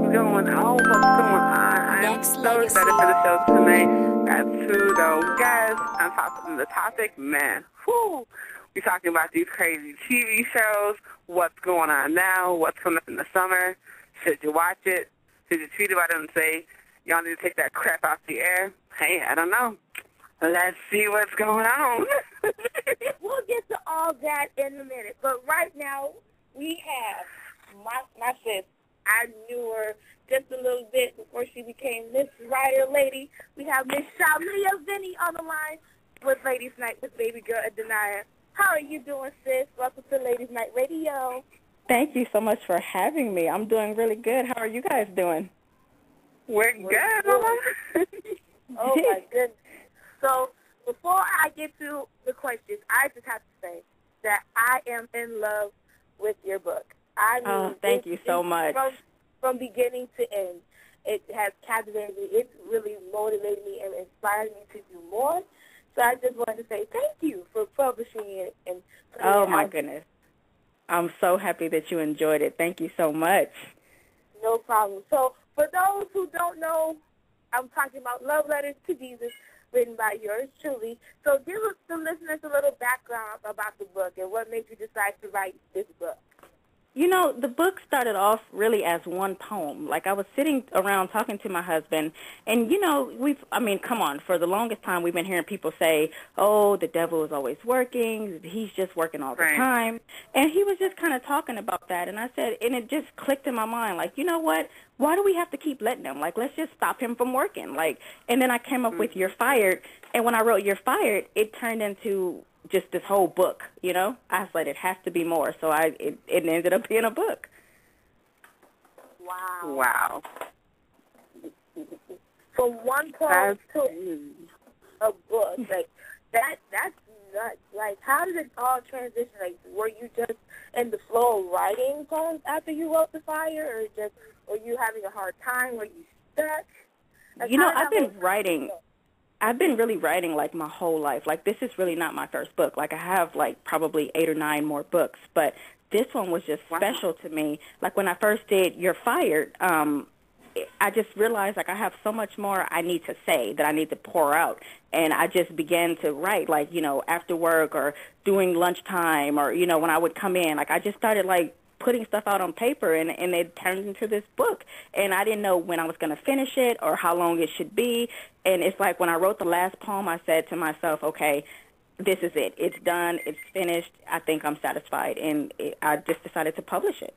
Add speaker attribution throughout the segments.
Speaker 1: What's going on? What's going on? I am
Speaker 2: Next
Speaker 1: so
Speaker 2: Legacy.
Speaker 1: excited for the show tonight. Got two dope guests. I'm talking the topic, man. Whew. We're talking about these crazy TV shows. What's going on now? What's coming up in the summer? Should you watch it? Should you tweet about it and say, y'all need to take that crap off the air? Hey, I don't know. Let's see what's going on.
Speaker 3: We'll get to all that in a minute. But right now, we have my, my sis. I knew her just a little bit before she became Miss Rider Lady. We have Miss Shaleea Venny on the line with Ladies Night with Baby Girl and Denia. How are you doing, sis? Welcome to Ladies Night Radio.
Speaker 4: Thank you so much for having me. I'm doing really good. How are you guys doing?
Speaker 1: We're good,
Speaker 3: Oh, my goodness. So before I get to the questions, I just have to say that I am in love with your book. I oh, mean,
Speaker 4: Oh, thank you so much.
Speaker 3: From, from beginning to end, it has captivated me. It's really motivated me and inspired me to do more. So I just wanted to say thank you for publishing it and putting
Speaker 4: Oh my
Speaker 3: out.
Speaker 4: goodness. I'm so happy that you enjoyed it. Thank you so much.
Speaker 3: No problem. So for those who don't know, I'm talking about Love Letters to Jesus, written by yours truly. So give us- the listeners a little background about the book and what made you decide to write this book.
Speaker 4: You know, the book started off really as one poem. Like I was sitting around talking to my husband, and you know, we've, I mean, come on, for the longest time we've been hearing people say, oh, the devil is always working, he's just working all the
Speaker 1: Right.
Speaker 4: time. And he was just kind of talking about that, and I said, and it just clicked in my mind, like, you know what? Why do we have to keep letting him? Like, let's just stop him from working. Like, and then I came up mm. with You're Fired, and when I wrote You're Fired, it turned into just this whole book, you know? I was like, it has to be more. So I it, it ended up being a book.
Speaker 3: Wow.
Speaker 1: wow.
Speaker 3: From one poem to a book, like that. That's nuts. Like, how did it all transition? Like, were you just in the flow of writing poems after you wrote the fire, or just were you having a hard time? Were you stuck? Like,
Speaker 4: You know, I've been writing I've been really writing like my whole life. Like this is really not my first book. Like I have like probably 8 or 9 more books, but this one was just
Speaker 1: Wow.
Speaker 4: special to me. Like when I first did You're Fired, um I just realized like I have so much more I need to say that I need to pour out, and I just began to write like you know after work or doing lunchtime or you know when I would come in. Like I just started like putting stuff out on paper, and and it turned into this book. And I didn't know when I was going to finish it or how long it should be. And it's like when I wrote the last poem, I said to myself, okay. This is it. It's done. It's finished. I think I'm satisfied, and it, I just decided to publish it.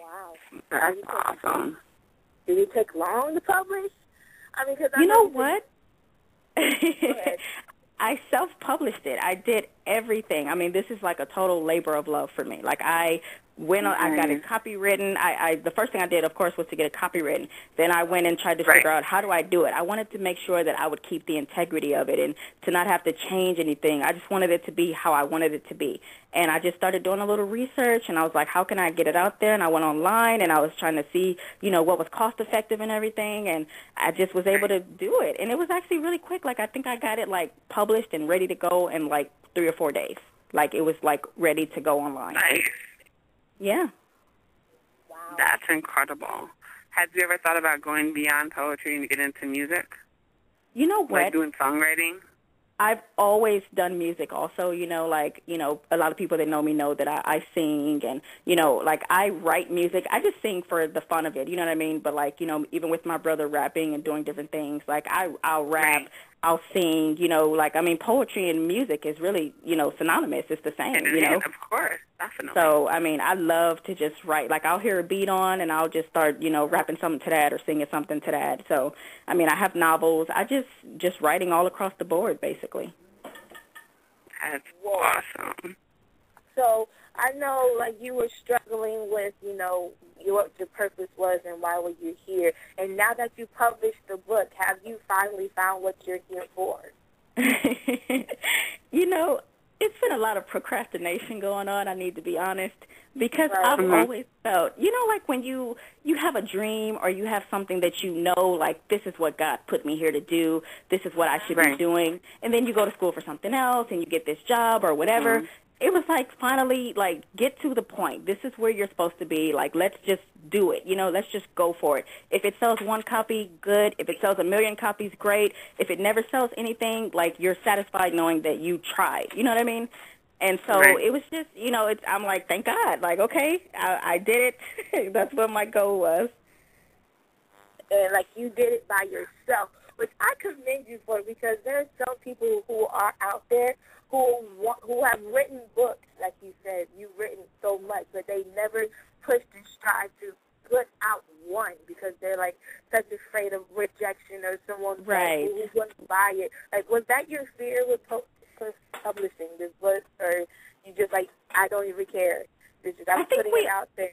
Speaker 3: Wow.
Speaker 1: That's awesome.
Speaker 3: Did it take long to publish? I mean, because I
Speaker 4: You know
Speaker 3: you
Speaker 4: what? I self-published it. I did everything. I mean, this is like a total labor of love for me. Like I went, on, I got it mm-hmm. copywritten. I, I the first thing I did, of course, was to get it copywritten. Then I went and tried to
Speaker 1: Right.
Speaker 4: figure out how do I do it. I wanted to make sure that I would keep the integrity of it and to not have to change anything. I just wanted it to be how I wanted it to be. And I just started doing a little research, and I was like, how can I get it out there? And I went online, and I was trying to see, you know, what was cost effective and everything, and I just was able to do it. And it was actually really quick. Like I think I got it like published and ready to go in like three or four days. Like it was like ready to go online.
Speaker 1: Nice.
Speaker 4: Yeah.
Speaker 1: That's incredible. Have you ever thought about going beyond poetry and get into music?
Speaker 4: You know what?
Speaker 1: Like doing songwriting?
Speaker 4: I've always done music also, you know, like, you know, a lot of people that know me know that I, I sing and, you know, like I write music. I just sing for the fun of it, you know what I mean? But like, you know, even with my brother rapping and doing different things, like I, I'll rap,
Speaker 1: Right.
Speaker 4: I'll sing, you know, like, I mean, poetry and music is really, you know, synonymous. It's the same, you know?
Speaker 1: Of course, definitely.
Speaker 4: So, I mean, I love to just write. Like, I'll hear a beat on, and I'll just start, you know, rapping something to that or singing something to that. So, I mean, I have novels. I just just writing all across the board, basically.
Speaker 1: That's awesome.
Speaker 3: So I know, like you were struggling with, you know, what your purpose was and why were you here. And now that you published the book, have you finally found what you're here for?
Speaker 4: you know, it's been a lot of procrastination going on. I need to be honest because
Speaker 3: Right.
Speaker 4: I've
Speaker 1: Mhm.
Speaker 4: always felt, you know, like when you you have a dream or you have something that you know, like this is what God put me here to do. This is what I should be doing, and then you go to school for something else and you get this job or whatever. It was like finally like get to the point. This is where you're supposed to be. Like let's just do it. You know, let's just go for it. If it sells one copy, good. If it sells a million copies, great. If it never sells anything, like you're satisfied knowing that you tried. You know what I mean? And so
Speaker 1: Right.
Speaker 4: it was just, you know, it's, I'm like, thank God. Like, okay, I, I did it. That's what my goal was.
Speaker 3: and like you did it by yourself, which I commend you for because there are some people who are out there who want, who have written books, like you said, you've written so much, but they never pushed and strive to put out one because they're like such afraid of rejection or someone
Speaker 4: Right.
Speaker 3: who wouldn't buy it. Like, was that your fear with pu- publishing this book, or you just like I don't even care? It's just I'm putting
Speaker 4: we-
Speaker 3: it out there.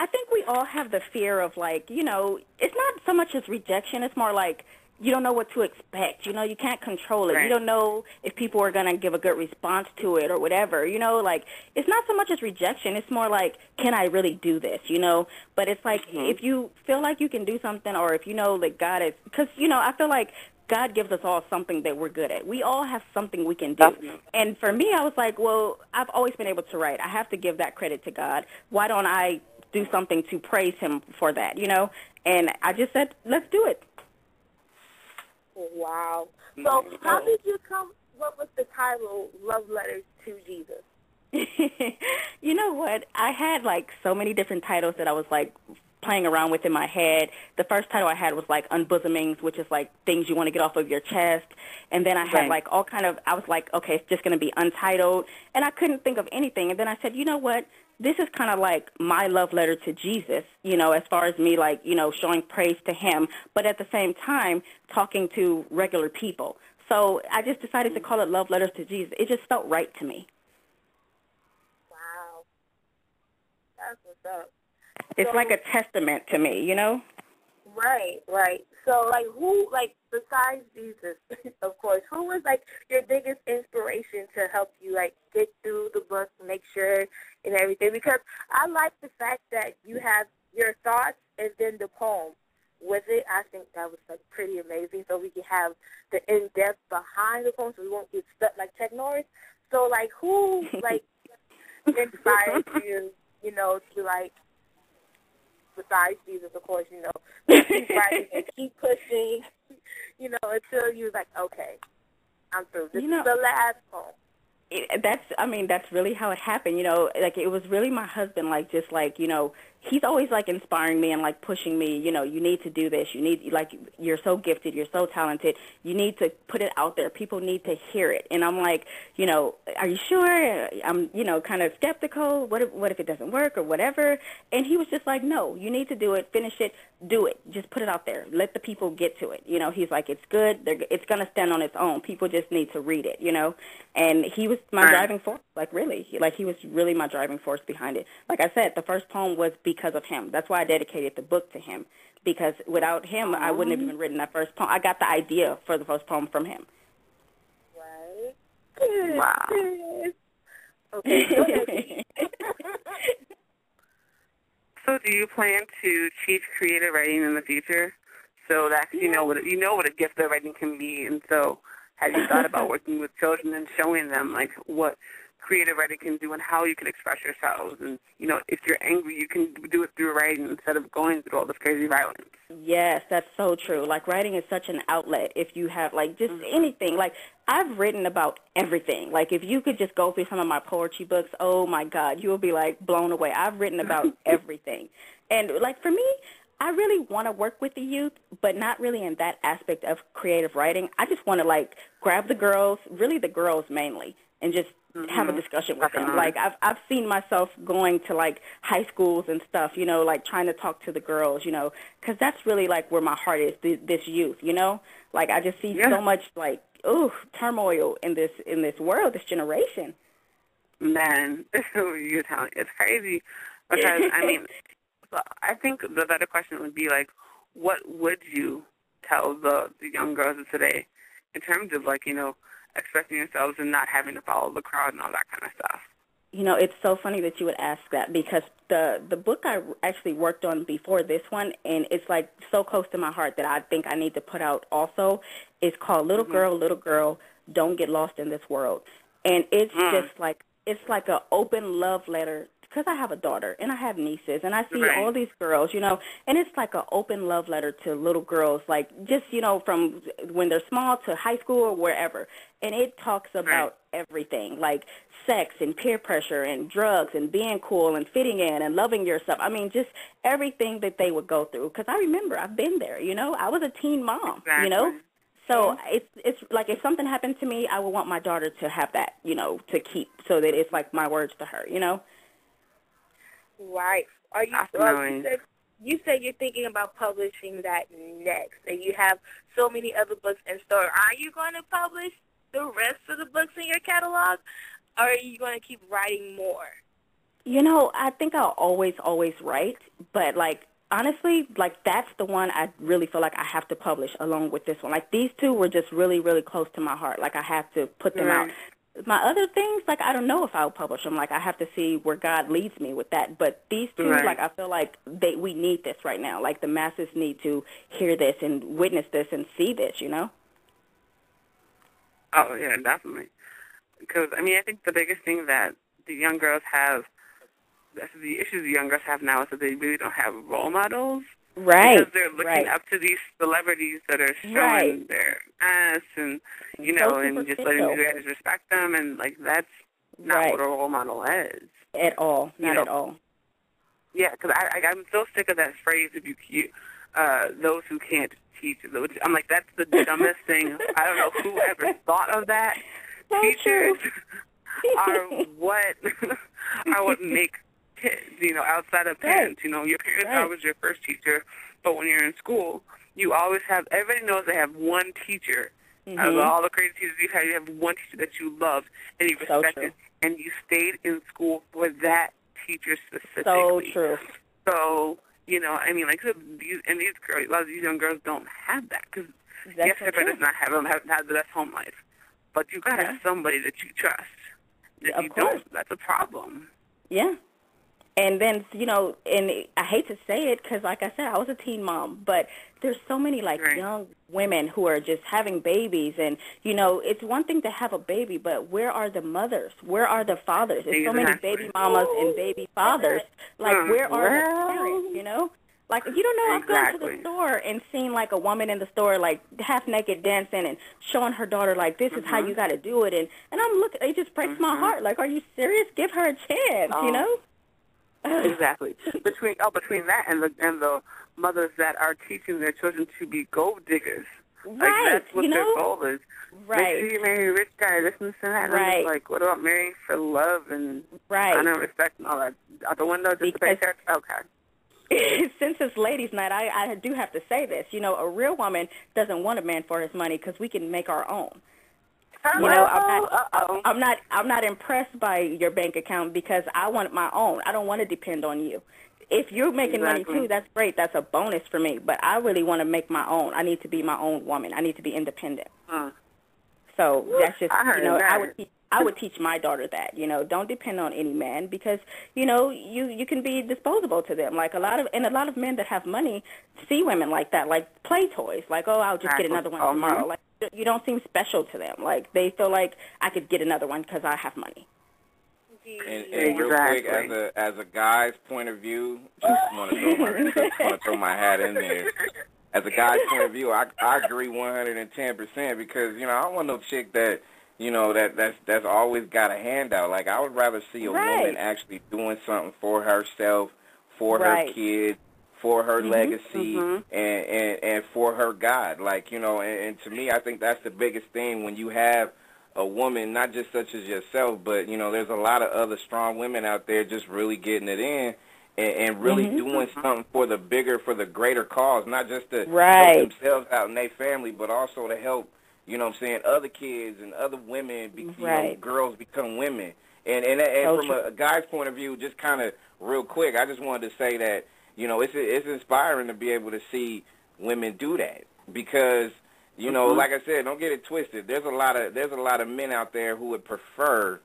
Speaker 4: I think we all have the fear of like, you know, it's not so much as rejection. It's more like you don't know what to expect. You know, you can't control it.
Speaker 1: Right.
Speaker 4: You don't know if people are going to give a good response to it or whatever. You know, like it's not so much as rejection. It's more like, can I really do this? You know, but it's like mm-hmm. if you feel like you can do something or if you know that God is, because, you know, I feel like God gives us all something that we're good at. We all have something we can do.
Speaker 1: Definitely.
Speaker 4: And for me, I was like, well, I've always been able to write. I have to give that credit to God. Why don't I do something to praise Him for that, you know? And I just said, let's do it.
Speaker 3: Wow. So how did you come up with the title Love Letters to Jesus?
Speaker 4: you know what? I had like so many different titles that I was like playing around with in my head. The first title I had was like unbosomings, which is like things you want to get off of your chest. And then I had
Speaker 1: Right.
Speaker 4: like all kind of I was like, okay, it's just going to be untitled, and I couldn't think of anything. And then I said, you know what? This is kind of like my love letter to Jesus, you know, as far as me like, you know, showing praise to him, but at the same time talking to regular people. So I just decided to call it Love Letters to Jesus. It just felt right to me.
Speaker 3: Wow. That's what's up.
Speaker 4: It's
Speaker 3: So-
Speaker 4: like a testament to me, you know?
Speaker 3: Right, right. So like who like besides Jesus, of course, who was like your biggest inspiration to help you like get through the book, make sure and everything? Because I like the fact that you have your thoughts and then the poem with it. I think that was like pretty amazing. So we can have the in depth behind the poem so we won't get stuck like Chuck Norris. So like who like inspired you, you know, to like besides Jesus, of course, you know, keep writing and keep pushing, you know, until you're like, okay, I'm through. This
Speaker 4: You know-
Speaker 3: is the last poem.
Speaker 4: it, that's I mean that's really how it happened. You know, like it was really my husband. Like just like you know, he's always like inspiring me and like pushing me. You know, you need to do this. You need like you're so gifted. You're so talented. You need to put it out there. People need to hear it. And I'm like, you know, are you sure? I'm you know kind of skeptical. What if what if it doesn't work or whatever? And he was just like, no, you need to do it. Finish it. Do it. Just put it out there. Let the people get to it. You know, he's like, it's good. They're, it's gonna stand on its own. People just need to read it. You know, and he was my
Speaker 1: Right.
Speaker 4: driving force. Like really, He- like he was really my driving force behind it. Like I said, the first poem was because of him. That's why I dedicated the book to him. Because without him, I wouldn't have oh. even written that first poem. I got the idea for the first poem from him.
Speaker 3: Right. Good,
Speaker 1: Wow.
Speaker 3: good. Okay.
Speaker 1: So do you plan to teach creative writing in the future? So that you know what you know what a gift of writing can be, and so have you thought about working with children and showing them like what creative writing can do and how you can express yourselves? And you know, if you're angry, you can do it through writing instead of going through all this crazy violence.
Speaker 4: Yes, that's so true. Like writing is such an outlet. If you have like just mm-hmm. anything, like I've written about everything. Like if you could just go through some of my poetry books, oh my God, you will be like blown away. I've written about everything. And like for me, I really want to work with the youth, but not really in that aspect of creative writing. I just want to like grab the girls, really the girls mainly, and just have a mm-hmm. discussion with them. Like I've I've seen myself going to like high schools and stuff, you know, like trying to talk to the girls, you know, because that's really like where my heart is. This, this youth, you know, like I just see
Speaker 1: Yeah.
Speaker 4: so much like ooh turmoil in this in this world, this generation.
Speaker 1: Man, you're telling it's crazy because I mean, so I think the better question would be like, what would you tell the the young girls of today in terms of like you know expressing yourselves and not having to follow the crowd and all that kind of stuff?
Speaker 4: You know, it's so funny that you would ask that because the the book I actually worked on before this one, and it's like so close to my heart that I think I need to put out also, is called Little Girl, Little Girl, Don't Get Lost in This World. And it's
Speaker 1: Mm.
Speaker 4: just like, it's like an open love letter because I have a daughter and I have nieces and I see
Speaker 1: Right.
Speaker 4: all these girls, you know, and it's like an open love letter to little girls, like just you know from when they're small to high school or wherever, and it talks about everything like sex and peer pressure and drugs and being cool and fitting in and loving yourself. I mean, just everything that they would go through. Because I remember I've been there, you know, I was a teen mom, you know. So it's it's like if something happened to me, I would want my daughter to have that, you know, to keep, so that it's like my words to her, you know.
Speaker 3: Right. Are you?
Speaker 1: Definitely.
Speaker 3: you, said, you said you're thinking about publishing that next, and you have so many other books in store. Are you going to publish the rest of the books in your catalog, or are you going to keep writing more?
Speaker 4: You know, I think I'll always, always write, but like honestly, like that's the one I really feel like I have to publish along with this one. Like these two were just really, really close to my heart. Like I have to put them out. My other things, like I don't know if I'll publish them. Like I have to see where God leads me with that. But these two,
Speaker 1: Right.
Speaker 4: like I feel like they we need this right now. Like the masses need to hear this and witness this and see this. You know.
Speaker 1: Oh yeah, definitely. Because I mean, I think the biggest thing that the young girls have, that's the issues the young girls have now is that they really don't have role models.
Speaker 4: Right.
Speaker 1: Because they're looking
Speaker 4: right.
Speaker 1: up to these celebrities that are showing
Speaker 4: Right.
Speaker 1: their ass and you
Speaker 4: So
Speaker 1: know and just letting you guys respect them and like that's not
Speaker 4: Right.
Speaker 1: what a role model is.
Speaker 4: At all.
Speaker 1: You
Speaker 4: Not
Speaker 1: know,
Speaker 4: at all.
Speaker 1: Yeah, because I, I I'm so sick of that phrase. If you, you uh, those who can't teach, which I'm like that's the dumbest thing. I don't know who ever thought of that.
Speaker 4: So
Speaker 1: Teachers
Speaker 4: true.
Speaker 1: are what are what make. You know, outside of parents. You know, your parents are
Speaker 4: Right.
Speaker 1: always your first teacher, but when you're in school, you always have. Everybody knows they have one teacher. Out of
Speaker 4: Mhm.
Speaker 1: all the crazy teachers you've had, you have one teacher that you love and you
Speaker 4: So
Speaker 1: respected,
Speaker 4: true.
Speaker 1: and you stayed in school for that teacher specifically.
Speaker 4: So true.
Speaker 1: So, you know, I mean, like, so these, and these girls, a lot of these young girls don't have that because yes,
Speaker 4: so
Speaker 1: everybody does not have them, haven't had the best home life, but you gotta
Speaker 4: Yeah.
Speaker 1: have somebody that you trust. If
Speaker 4: Of
Speaker 1: you
Speaker 4: course.
Speaker 1: don't, that's a problem.
Speaker 4: Yeah. And then, you know, and I hate to say it because, like I said, I was a teen mom, but there's so many, like,
Speaker 1: Right.
Speaker 4: young women who are just having babies. And, you know, it's one thing to have a baby, but where are the mothers? Where are the fathers? There's so many baby mamas and baby fathers. Like,
Speaker 1: Hmm,
Speaker 4: where are
Speaker 1: well-
Speaker 4: the parents, you know? Like, you don't know, I've gone to the store and seen, like, a woman in the store, like, half-naked dancing and showing her daughter, like, this is
Speaker 1: Mm-hmm.
Speaker 4: how you got to do it. And, and I'm looking, it just breaks my heart. Like, are you serious? Give her a chance,
Speaker 1: Oh.
Speaker 4: you know?
Speaker 1: Exactly. Between oh, between that and the and the mothers that are teaching their children to be gold diggers. Like
Speaker 4: Right,
Speaker 1: that's what
Speaker 4: you
Speaker 1: their
Speaker 4: know?
Speaker 1: goal is. Make
Speaker 4: Right.
Speaker 1: sure you marry a rich guy, this and and that. I'm
Speaker 4: Right.
Speaker 1: just like, what about marrying for love and
Speaker 4: Right.
Speaker 1: honor and respect and all that? Out the window just because, to pay tax? Okay.
Speaker 4: Since it's ladies' night, I, I do have to say this. You know, a real woman doesn't want a man for his money because we can make our own. You know, I'm not,
Speaker 1: Uh-oh.
Speaker 4: I'm not, I'm not impressed by your bank account because I want my own. I don't want to depend on you. If you're making money too, that's great. That's a bonus for me. But I really want to make my own. I need to be my own woman. I need to be independent.
Speaker 1: Uh,
Speaker 4: So that's just you know I would teach, I would teach my daughter that you know don't depend on any man because you know you you can be disposable to them like a lot of and a lot of men that have money see women like that like play toys like oh I'll just get another one
Speaker 1: Mhm.
Speaker 4: tomorrow like you don't seem special to them like they feel like I could get another one because I have money.
Speaker 2: And, and real quick, as a as a guy's point of view, just want to throw my just want to throw my hat in there. As a guy's point of view, I I agree 110 percent because you know I don't want no chick that you know that that's that's always got a handout. Like I would rather see a
Speaker 4: Right.
Speaker 2: woman actually doing something for herself, for
Speaker 4: Right.
Speaker 2: her kids, for her
Speaker 4: Mhm.
Speaker 2: legacy,
Speaker 1: Mhm.
Speaker 2: and, and and for her God. Like you know, and, and to me, I think that's the biggest thing when you have a woman, not just such as yourself, but you know, there's a lot of other strong women out there just really getting it in and, and really
Speaker 4: Mhm.
Speaker 2: doing something for the bigger, for the greater cause, not just to
Speaker 4: Right.
Speaker 2: help themselves out and their family, but also to help, you know what I'm saying, other kids and other women, be, you know, girls become women. And and, and
Speaker 4: So
Speaker 2: from
Speaker 4: true.
Speaker 2: a guy's point of view, just kind of real quick, I just wanted to say that, you know, it's it's inspiring to be able to see women do that because you know,
Speaker 1: Mhm.
Speaker 2: like I said, don't get it twisted. There's a lot of there's a lot of men out there who would prefer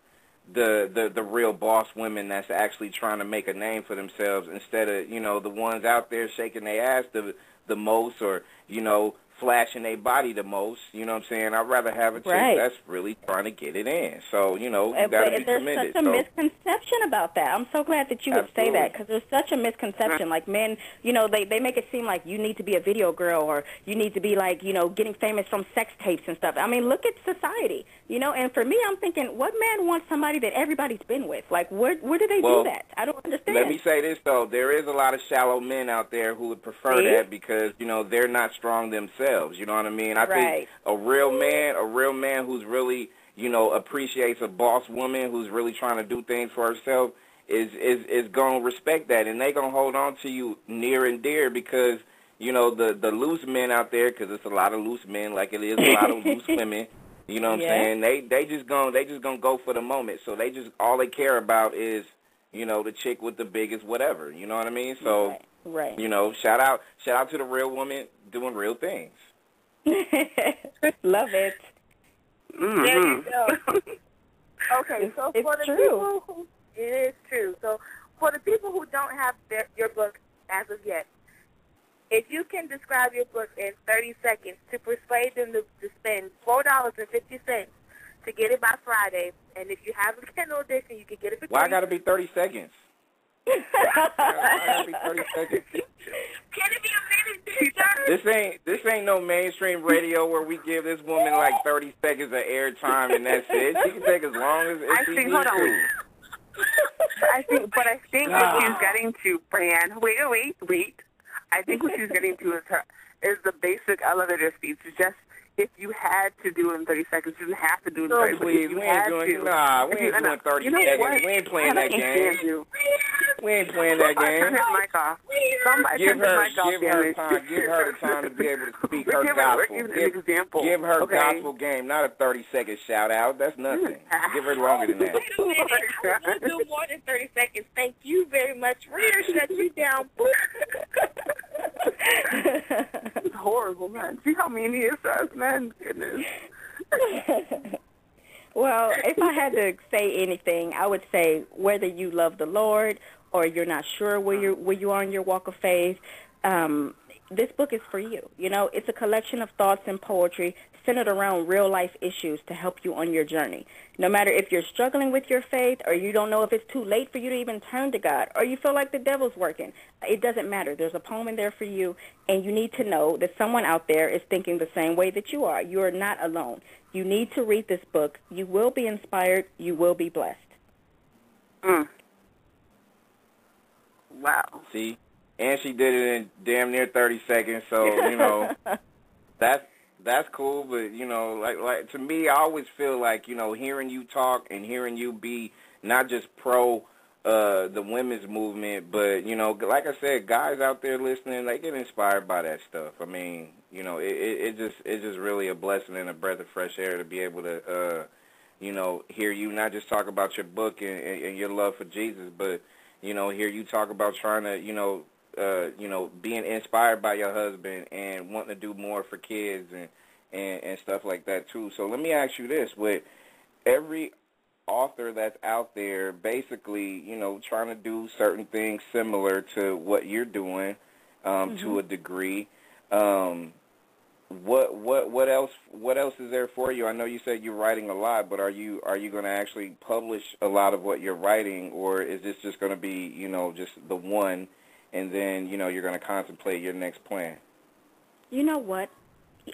Speaker 2: the the the real boss women that's actually trying to make a name for themselves instead of you know the ones out there shaking their ass the the most or you know flashing their body the most. You know what I'm saying? I'd rather have a chick
Speaker 4: Right.
Speaker 2: that's really trying to get it in. So you know, you
Speaker 4: Uh,
Speaker 2: got to be
Speaker 4: there's
Speaker 2: committed.
Speaker 4: such a
Speaker 2: so
Speaker 4: misconception about that. I'm so glad that you would say that because there's such a misconception. Like men, you know, they they make it seem like you need to be a video girl or you need to be like, you know, getting famous from sex tapes and stuff. I mean, look at society, you know. And for me, I'm thinking, what man wants somebody that everybody's been with? Like, where where do they
Speaker 2: Well,
Speaker 4: do that? I don't understand.
Speaker 2: Let me say this though, there is a lot of shallow men out there who would prefer
Speaker 4: See?
Speaker 2: that because you know they're not strong themselves. You know what I mean? I
Speaker 4: Right.
Speaker 2: think a real man, a real man who's really you know appreciates a boss woman who's really trying to do things for herself is is is gonna respect that, and they gonna hold on to you near and dear because you know the the loose men out there because it's a lot of loose men like it is a lot of loose women. You know what
Speaker 4: Yeah.
Speaker 2: I'm saying? They they just gonna they just gonna go for the moment. So they just all they care about is you know, the chick with the biggest whatever. You know what I mean? So,
Speaker 4: right. Right.
Speaker 2: you know, shout out shout out to the real woman doing real things.
Speaker 4: Love it.
Speaker 1: Mm-hmm.
Speaker 3: There you go. Okay, so
Speaker 4: it's
Speaker 3: for the
Speaker 4: true.
Speaker 3: people who it is true. So for the people who don't have their, your book as of yet, if you can describe your book in 30 seconds to persuade them to, to spend four dollars and fifty cents to get it by Friday, and if you have a Kindle edition, you can get it for
Speaker 2: Why I gotta be thirty seconds? Why I gotta be thirty seconds?
Speaker 3: Can it be a minute.
Speaker 2: This ain't this ain't no mainstream radio where we give this woman like thirty seconds of airtime and that's it. She can take as long as,
Speaker 1: I
Speaker 2: she
Speaker 1: think-
Speaker 2: needs
Speaker 1: hold on.
Speaker 2: to.
Speaker 1: I think, but I think what she's getting to, Fran. Wait, wait, wait. I think what she's getting to is her is the basic elevator speech. Just if you had to do it in 30 seconds, you didn't have to do it in
Speaker 2: No,
Speaker 1: 30 but if
Speaker 2: please,
Speaker 1: you
Speaker 2: we
Speaker 1: had
Speaker 2: ain't doing
Speaker 1: to,
Speaker 2: nah, we
Speaker 1: if you-
Speaker 2: ain't
Speaker 1: no,
Speaker 2: doing thirty
Speaker 1: you know
Speaker 2: seconds.
Speaker 1: what?
Speaker 2: We ain't playing
Speaker 1: I
Speaker 2: that
Speaker 1: can't
Speaker 2: game. We ain't playing that
Speaker 1: Somebody turn
Speaker 2: game.
Speaker 1: his mic off. Somebody
Speaker 2: Give
Speaker 1: turn his
Speaker 2: her
Speaker 1: mic off.
Speaker 2: give
Speaker 1: damn
Speaker 2: her
Speaker 1: it.
Speaker 2: time give her the time to be able to speak her
Speaker 1: Give her-
Speaker 2: gospel.
Speaker 1: give her
Speaker 2: Give,
Speaker 1: an example.
Speaker 2: give her
Speaker 1: okay?
Speaker 2: gospel game, not a thirty second shout out. That's hmm. nothing. give her longer than that.
Speaker 3: Wait a minute. I want to do more than 30 seconds. Thank you very much. Rita shut you down.
Speaker 1: It's horrible, man. See how mean he is to us, man? Goodness.
Speaker 4: well, if I had to say anything, I would say whether you love the Lord or you're not sure where you where you are in your walk of faith, um, this book is for you. You know, it's a collection of thoughts and poetry centered around real life issues to help you on your journey. No matter if you're struggling with your faith or you don't know if it's too late for you to even turn to God or you feel like the devil's working, it doesn't matter. There's a poem in there for you and you need to know that someone out there is thinking the same way that you are. You are not alone. You need to read this book. You will be inspired. You will be blessed.
Speaker 1: Mm. Wow.
Speaker 2: See? And she did it in damn near thirty seconds, so, you know, that's that's cool, but you know, like like to me, I always feel like you know, hearing you talk and hearing you be not just pro uh the women's movement, but you know, like I said, guys out there listening, they get inspired by that stuff. I mean, you know, it it, it just it's just really a blessing and a breath of fresh air to be able to uh you know, hear you not just talk about your book and, and, and your love for Jesus, but you know, hear you talk about trying to, you know, uh, you know, being inspired by your husband and wanting to do more for kids and, and, and stuff like that too. So let me ask you this: with every author that's out there, basically, you know, trying to do certain things similar to what you're doing um, to a degree. Um, what what what else what else is there for you? I know you said you're writing a lot, but are you are you going to actually publish a lot of what you're writing, or is this just going to be you know just the one, and then you know you're going to contemplate your next plan?
Speaker 4: You know what?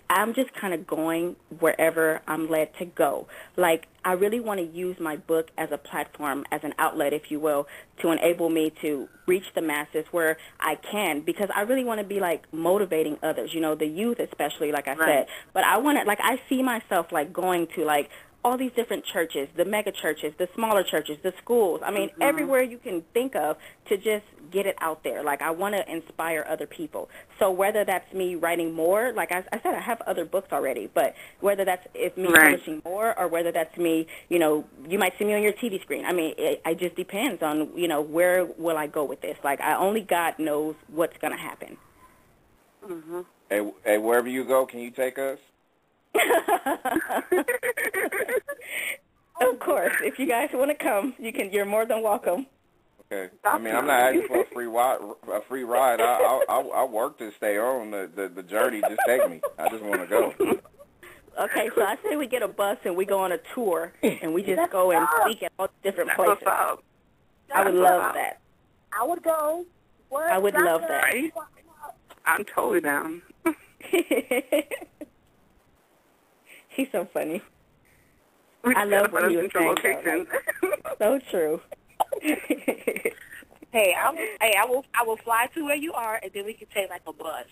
Speaker 4: I'm just kind of going wherever I'm led to go. Like, I really want to use my book as a platform, as an outlet, if you will, to enable me to reach the masses where I can, because I really want to be, like, motivating others, you know, the youth especially, like I
Speaker 1: Right.
Speaker 4: said. But I want to, like, I see myself, like, going to, like, all these different churches, the mega churches, the smaller churches, the schools. I mean, everywhere you can think of to just get it out there. Like I want to inspire other people. So whether that's me writing more, like I, I said, I have other books already, but whether that's if me
Speaker 1: Right.
Speaker 4: publishing more or whether that's me, you know, you might see me on your TV screen. I mean, it, it just depends on you know where will I go with this. Like I only God knows what's gonna happen.
Speaker 1: hmm
Speaker 2: Hey, hey, wherever you go, can you take us?
Speaker 4: of course, if you guys want to come, you can. You're more than welcome.
Speaker 2: Okay. I mean, I'm not asking for a free ride. A free ride. I I I, I work to stay on the, the the journey. Just take me. I just want to go.
Speaker 4: Okay, so I say we get a bus and we go on a tour and we just go and speak at all different places. I would love that.
Speaker 3: I would go. What?
Speaker 4: I would love that.
Speaker 1: I'm totally down.
Speaker 4: He's so funny.
Speaker 1: We
Speaker 4: I love what he was saying. So true.
Speaker 3: Hey, I will, hey, I will, I will fly to where you are, and then we can take like a bus,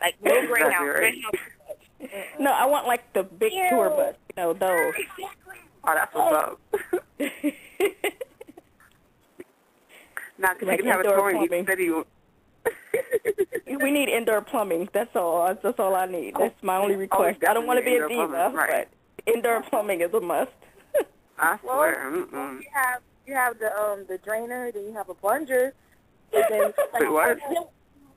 Speaker 3: like Greyhound.
Speaker 1: Exactly right.
Speaker 4: No, I want like the big tour bus. You know those.
Speaker 1: Oh, that's what's up. Now, because
Speaker 4: Like
Speaker 1: you can have a tour in each city.
Speaker 4: We need indoor plumbing. That's all. That's all I need. That's my only request. I don't want to be a
Speaker 1: definitely indoor
Speaker 4: diva,
Speaker 1: plumbing, right.
Speaker 4: but indoor plumbing is a must.
Speaker 1: I
Speaker 3: Well,
Speaker 1: swear. Mm-mm.
Speaker 3: you have you have the um the drainer, then you have a plunger, and then like,
Speaker 1: Wait, what?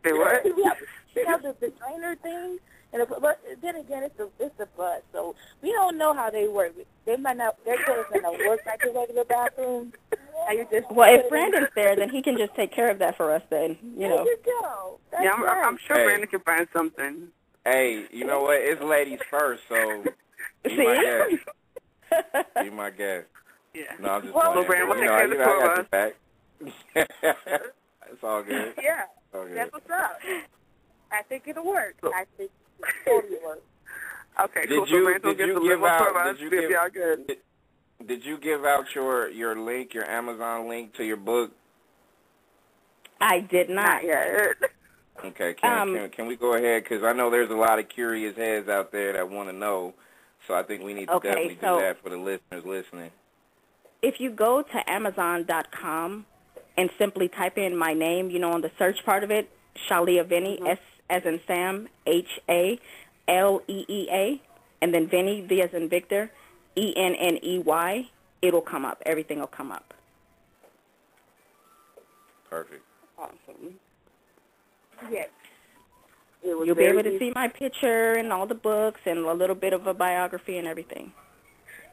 Speaker 1: Say what?
Speaker 3: You have, you have the, the drainer thing, and the, but then again, it's a it's a bus, so we don't know how they work. They might not their toilets might not work like a regular bathroom. And you just
Speaker 4: Well, if Brandon's there, then he can just take care of that for us. Then you know.
Speaker 3: there
Speaker 4: know.
Speaker 3: you go. That's
Speaker 1: Yeah, I'm,
Speaker 3: right.
Speaker 1: I'm sure
Speaker 2: Hey.
Speaker 1: Brandon can find something.
Speaker 2: Hey, you know what? It's ladies first, so be
Speaker 4: See?
Speaker 2: my guest. Be my guest.
Speaker 1: Yeah.
Speaker 2: No, I'm just
Speaker 3: Well,
Speaker 2: playing.
Speaker 1: Brandon, we'll
Speaker 2: you
Speaker 1: take
Speaker 2: know,
Speaker 1: care of the
Speaker 2: know, I
Speaker 1: two
Speaker 2: got your back. it's all good.
Speaker 3: Yeah,
Speaker 2: all good.
Speaker 3: that's what's up. I think it'll work. I think it'll totally work.
Speaker 1: Okay,
Speaker 2: Did
Speaker 1: cool. so
Speaker 2: you-
Speaker 1: Brandon will
Speaker 2: did
Speaker 1: get
Speaker 2: you
Speaker 1: the
Speaker 2: give out- did you give,
Speaker 1: y'all good.
Speaker 2: Did you give out your your link, your Amazon link to your book?
Speaker 4: I did not.
Speaker 1: Yet.
Speaker 2: Okay, can
Speaker 4: Um,
Speaker 2: can, can we go ahead? Because I know there's a lot of curious heads out there that want to know. So I think we need to
Speaker 4: Okay,
Speaker 2: definitely
Speaker 4: so-
Speaker 2: do that for the listeners listening.
Speaker 4: If you go to Amazon.com and simply type in my name, you know, on the search part of it, Shaleea Venny, S as in Sam, H A L E E A, and then Venny, V as in Victor, E N N E Y, it'll come up. Everything will come up.
Speaker 2: Perfect.
Speaker 1: Awesome.
Speaker 3: Yes. It was
Speaker 4: You'll be able to
Speaker 3: easy.
Speaker 4: see my picture and all the books and a little bit of a biography and everything.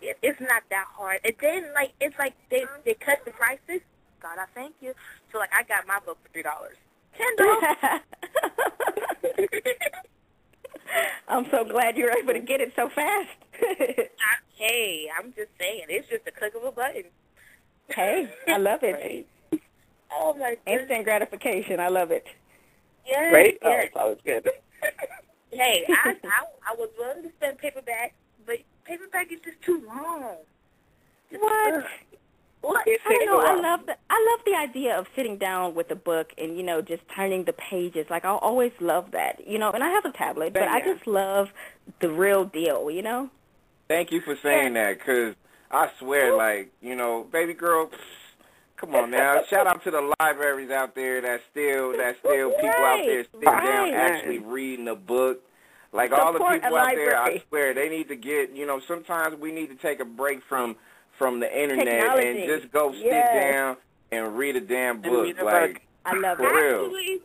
Speaker 3: it, it's not that hard. And then like it's like they they cut the prices. God, I thank you. So like I got my book for three dollars. Ten dollars.
Speaker 4: I'm so glad you were able to get it so fast.
Speaker 3: hey, I'm just saying, it's just a click of a button.
Speaker 4: hey, I love it.
Speaker 3: Oh my goodness.
Speaker 4: Instant gratification. I love it.
Speaker 3: Yes,
Speaker 1: Right? Oh,
Speaker 3: yes.
Speaker 1: it's always good.
Speaker 3: Hey, I, I I was willing to spend paperback, but paperback is just too long.
Speaker 4: What?
Speaker 1: It
Speaker 4: I don't know. I love the I love the idea of sitting down with a book and you know just turning the pages. Like I always love that. You know, and I have a tablet, but I
Speaker 1: Yeah.
Speaker 4: just love the real deal. You know.
Speaker 2: Thank you for saying that, because I swear, like, you know, baby girl, pfft, come on now. Shout out to the libraries out there that still, that still people out there
Speaker 4: Right,
Speaker 2: down actually reading a book. Like all the people out there, I swear, they need to get, you know, sometimes we need to take a break from from the internet
Speaker 4: Technology.
Speaker 2: and just go sit
Speaker 4: Yes.
Speaker 2: down and read a damn book.
Speaker 1: a
Speaker 2: like,
Speaker 1: book.
Speaker 4: I love
Speaker 2: For
Speaker 4: it.
Speaker 2: real.
Speaker 3: Actually,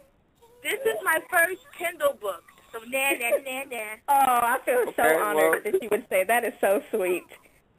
Speaker 3: this is my first Kindle book. So nah nah nah nah.
Speaker 4: Oh, I feel so honored
Speaker 2: well-
Speaker 4: that you would say that. Is so sweet.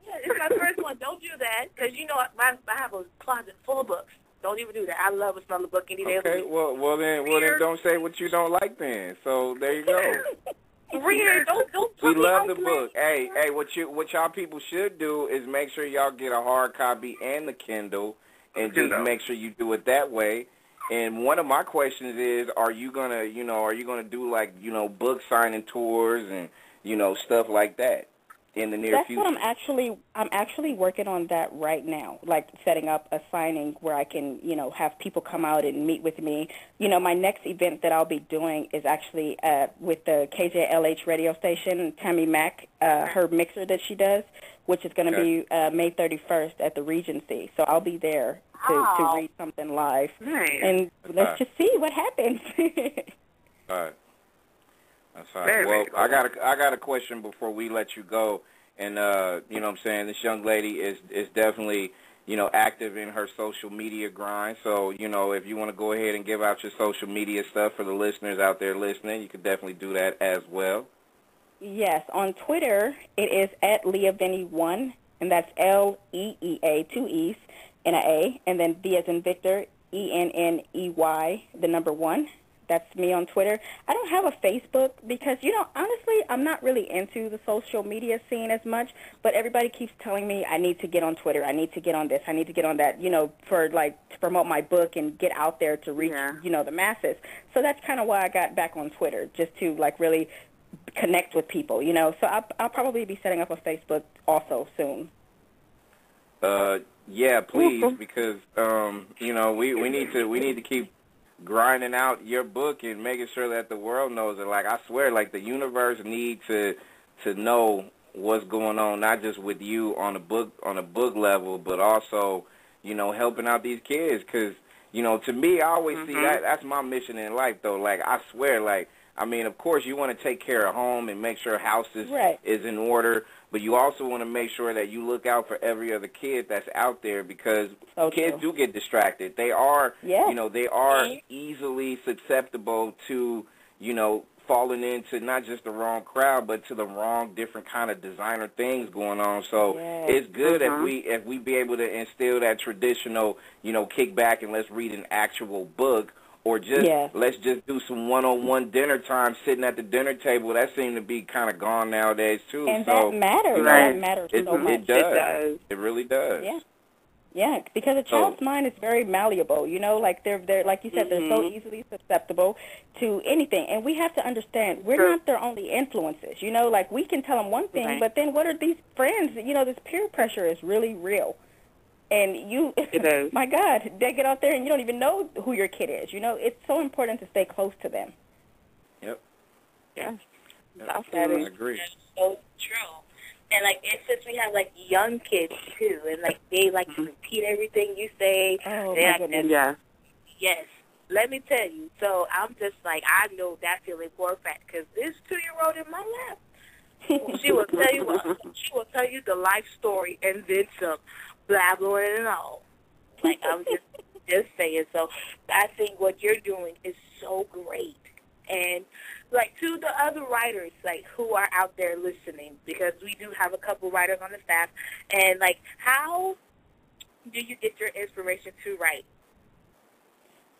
Speaker 3: Yeah, it's my first one. Don't do that, because you know I, I have a closet full of books. Don't even do that. I love a smell of book any day
Speaker 2: okay, well, well then, well then, don't say what you don't like then. So there you go.
Speaker 3: Read. Don't don't.
Speaker 2: We love the
Speaker 3: play.
Speaker 2: book. Hey, hey, what you what y'all people should do is make sure y'all get a hard copy and the Kindle, and just
Speaker 1: Kindle.
Speaker 2: make sure you do it that way. And one of my questions is, are you gonna, you know, are you gonna do like, you know, book signing tours and you know stuff like that in the near
Speaker 4: That's
Speaker 2: future?
Speaker 4: what I'm actually I'm actually working on that right now. Like setting up a signing where I can, you know, have people come out and meet with me. You know, my next event that I'll be doing is actually uh with the KJLH radio station, Tammy Mack, uh her mixer that she does, which is going to
Speaker 2: Okay.
Speaker 4: be uh May 31st at the Regency. So I'll be there to
Speaker 3: Oh.
Speaker 4: to read something live.
Speaker 1: Nice.
Speaker 4: And let's just see what happens.
Speaker 2: All right. That's
Speaker 1: Very.
Speaker 2: Well. I got a I got a question before we let you go. And uh, you know what I'm saying, this young lady is is definitely, you know, active in her social media grind. So, you know, if you want to go ahead and give out your social media stuff for the listeners out there listening, you could definitely do that as well.
Speaker 4: Yes, on Twitter it is at Leah Leavenny1, and that's L E E A, two E's and a A, and then V as in Victor, E N N E Y, the number one. That's me on Twitter. I don't have a Facebook because, you know, honestly, I'm not really into the social media scene as much, but everybody keeps telling me I need to get on Twitter. I need to get on this. I need to get on that, you know, for like to promote my book and get out there to reach,
Speaker 1: Yeah.
Speaker 4: you know, the masses. So that's kind of why I got back on Twitter, just to like really connect with people, you know. So I'll, I'll probably be setting up a Facebook also soon.
Speaker 2: Uh, yeah, please, because um, you know, we we need to we need to keep grinding out your book and making sure that the world knows it. Like I swear, like the universe need to to know what's going on, not just with you on a book on a book level, but also you know helping out these kids. Because you know, to me, I always see
Speaker 1: Mhm.
Speaker 2: that that's my mission in life, though. Like I swear, like I mean, of course, you want to take care of home and make sure house is
Speaker 4: Right.
Speaker 2: is in order, but you also want to make sure that you look out for every other kid that's out there because
Speaker 4: So
Speaker 2: kids
Speaker 4: true.
Speaker 2: do get distracted. They are,
Speaker 4: Yeah.
Speaker 2: you know, they are easily susceptible to, you know, falling into not just the wrong crowd, but to the wrong different kind of designer things going on. So
Speaker 4: Yes.
Speaker 2: it's good
Speaker 1: Mhm.
Speaker 2: if we if we be able to instill that traditional, you know, kick back and let's read an actual book. Or just
Speaker 4: Yeah.
Speaker 2: let's just do some one-on-one dinner time, sitting at the dinner table. That seemed to be kind of gone nowadays too.
Speaker 4: And
Speaker 2: so
Speaker 4: that matters.
Speaker 1: Right.
Speaker 4: That matters
Speaker 2: it,
Speaker 4: so much.
Speaker 2: it does.
Speaker 1: It does.
Speaker 2: It really does.
Speaker 4: Yeah. Yeah, because a
Speaker 2: So-
Speaker 4: child's mind is very malleable. You know, like they're they're like you said, they're so
Speaker 1: Mhm.
Speaker 4: easily susceptible to anything. And we have to understand we're
Speaker 1: Sure.
Speaker 4: not their only influences. You know, like we can tell them one thing,
Speaker 1: Right.
Speaker 4: but then what are these friends? You know, this peer pressure is really real. And you,
Speaker 1: It is.
Speaker 4: my God, they get out there and you don't even know who your kid is. You know, it's so important to stay close to them.
Speaker 2: Yep.
Speaker 1: Yeah.
Speaker 2: Yep.
Speaker 1: Absolutely.
Speaker 2: I agree.
Speaker 3: That's so true. And like, and since we have like young kids too, and like they like to repeat everything you say.
Speaker 4: Oh
Speaker 3: they
Speaker 4: my goodness.
Speaker 1: Yeah.
Speaker 3: Yes. Let me tell you. So I'm just like I know that feeling for a fact because this two year old in my lap, she will tell you what she will tell you the life story and then some, blabbering and all. Like I'm just just saying. So I think what you're doing is so great. And like to the other writers like who are out there listening because we do have a couple writers on the staff and like how do you get your inspiration to write?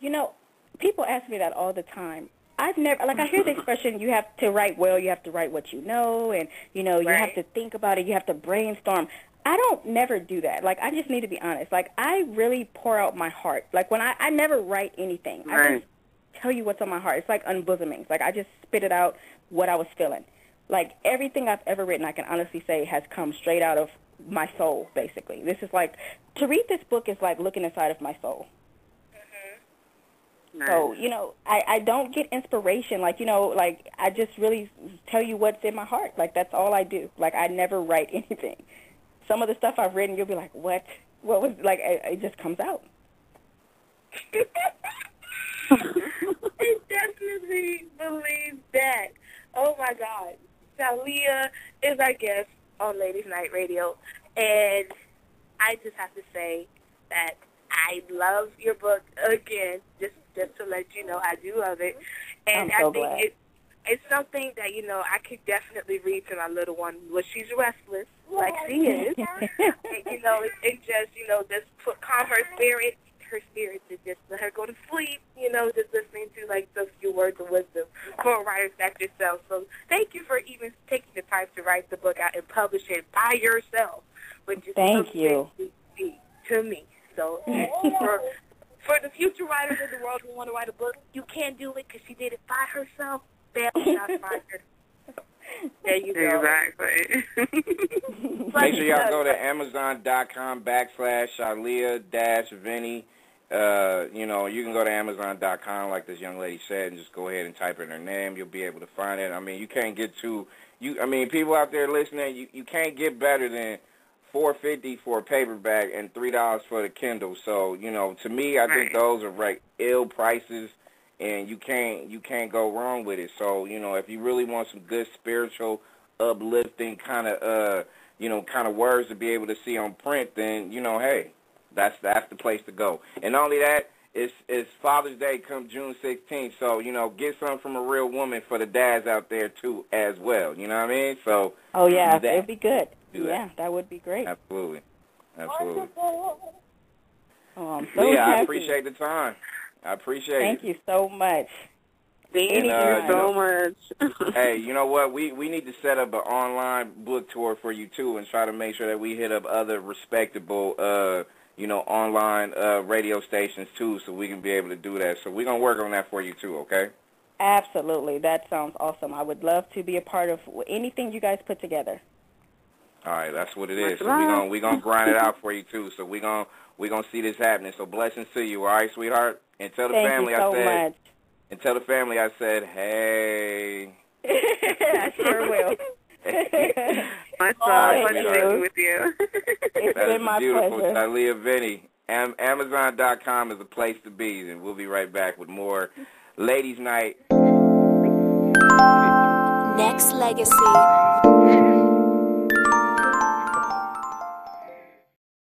Speaker 4: You know, people ask me that all the time. I've never like I hear the expression you have to write well, you have to write what you know and you know, you have to think about it, you have to brainstorm. I don't never do that. Like I just need to be honest. Like I really pour out my heart. Like when I I never write anything. I just tell you what's on my heart. It's like unbosoming. Like I just spit it out what I was feeling. Like everything I've ever written, I can honestly say has come straight out of my soul basically. This is like to read this book is like looking inside of my soul.
Speaker 1: Nice.
Speaker 4: So, you know, I, I don't get inspiration. Like, you know, like I just really tell you what's in my heart. Like, that's all I do. Like, I never write anything. Some of the stuff I've written, you'll be like, what? What was, like, it, it just comes out.
Speaker 3: I definitely believe that. Oh my God. Talia is our guest on Ladies Night Radio. And I just have to say that I love your book again, just just to let you know I do love it. Mm-hmm. And
Speaker 4: I'm so
Speaker 3: I think
Speaker 4: glad.
Speaker 3: it it's something that, you know, I could definitely read to my little one when she's restless, like she is. And, you know, it, it just, you know, just put calm her spirit, her spirit to just let her go to sleep, you know, just listening to like those few words of wisdom for writers like yourself. So thank you for even taking the time to write the book out and publish it by yourself, which is
Speaker 4: Thank you.
Speaker 3: to me. So for for the future writers of the world who want to write a book, you can't do it because she did it by herself. Bam, shots fired. There you go.
Speaker 1: Exactly.
Speaker 2: Make sure y'all go to Amazon.com backslash Shaleea dash Venny. Uh, you know, you can go to Amazon.com like this young lady said and just go ahead and type in her name. You'll be able to find it. I mean, you can't get too you. I mean, people out there listening, you you can't get better than four fifty for a paperback and three dollars for the Kindle. So you know, to me, I think those are right ill prices, and you can't you can't go wrong with it. So you know, if you really want some good spiritual, uplifting kind of uh you know kind of words to be able to see on print, then you know, hey, that's that's the place to go. And only that. It's, it's Father's Day come June 16th, so, you know, get something from a real woman for the dads out there, too, as well. You know what I mean? So,
Speaker 4: Oh, yeah, it'd be good.
Speaker 2: Do that.
Speaker 4: yeah, that would be great.
Speaker 2: Absolutely. Absolutely.
Speaker 4: Oh, I'm so
Speaker 2: yeah,
Speaker 4: happy.
Speaker 2: I appreciate the time. I appreciate
Speaker 4: Thank
Speaker 2: it.
Speaker 4: you so much.
Speaker 1: Thank
Speaker 2: And,
Speaker 1: you
Speaker 2: uh,
Speaker 1: so much.
Speaker 2: hey, you know what? We we need to set up an online book tour for you too, and try to make sure that we hit up other respectable, uh, you know, online uh, radio stations too, so we can be able to do that. So we're gonna work on that for you too. Okay.
Speaker 4: Absolutely. That sounds awesome. I would love to be a part of anything you guys put together.
Speaker 2: All right, that's what it is. So we
Speaker 1: right.
Speaker 2: gonna we gonna grind it out for you too. So we're gonna we're gonna see this happening. So blessings to you. All right, sweetheart. And tell the
Speaker 4: Thank
Speaker 2: family
Speaker 4: you so
Speaker 2: I said.
Speaker 4: much.
Speaker 2: And tell the family I said, hey.
Speaker 4: I sure will.
Speaker 1: Much
Speaker 4: Oh,
Speaker 1: love.
Speaker 4: thank
Speaker 1: Pleasure
Speaker 4: you.
Speaker 1: with you.
Speaker 4: It's
Speaker 2: That
Speaker 4: been
Speaker 2: is
Speaker 4: my
Speaker 2: beautiful.
Speaker 4: pleasure.
Speaker 2: Shaleea Venny. Am- Amazon.com is a place to be, and we'll be right back with more Ladies Night.
Speaker 5: Nexxlegacy.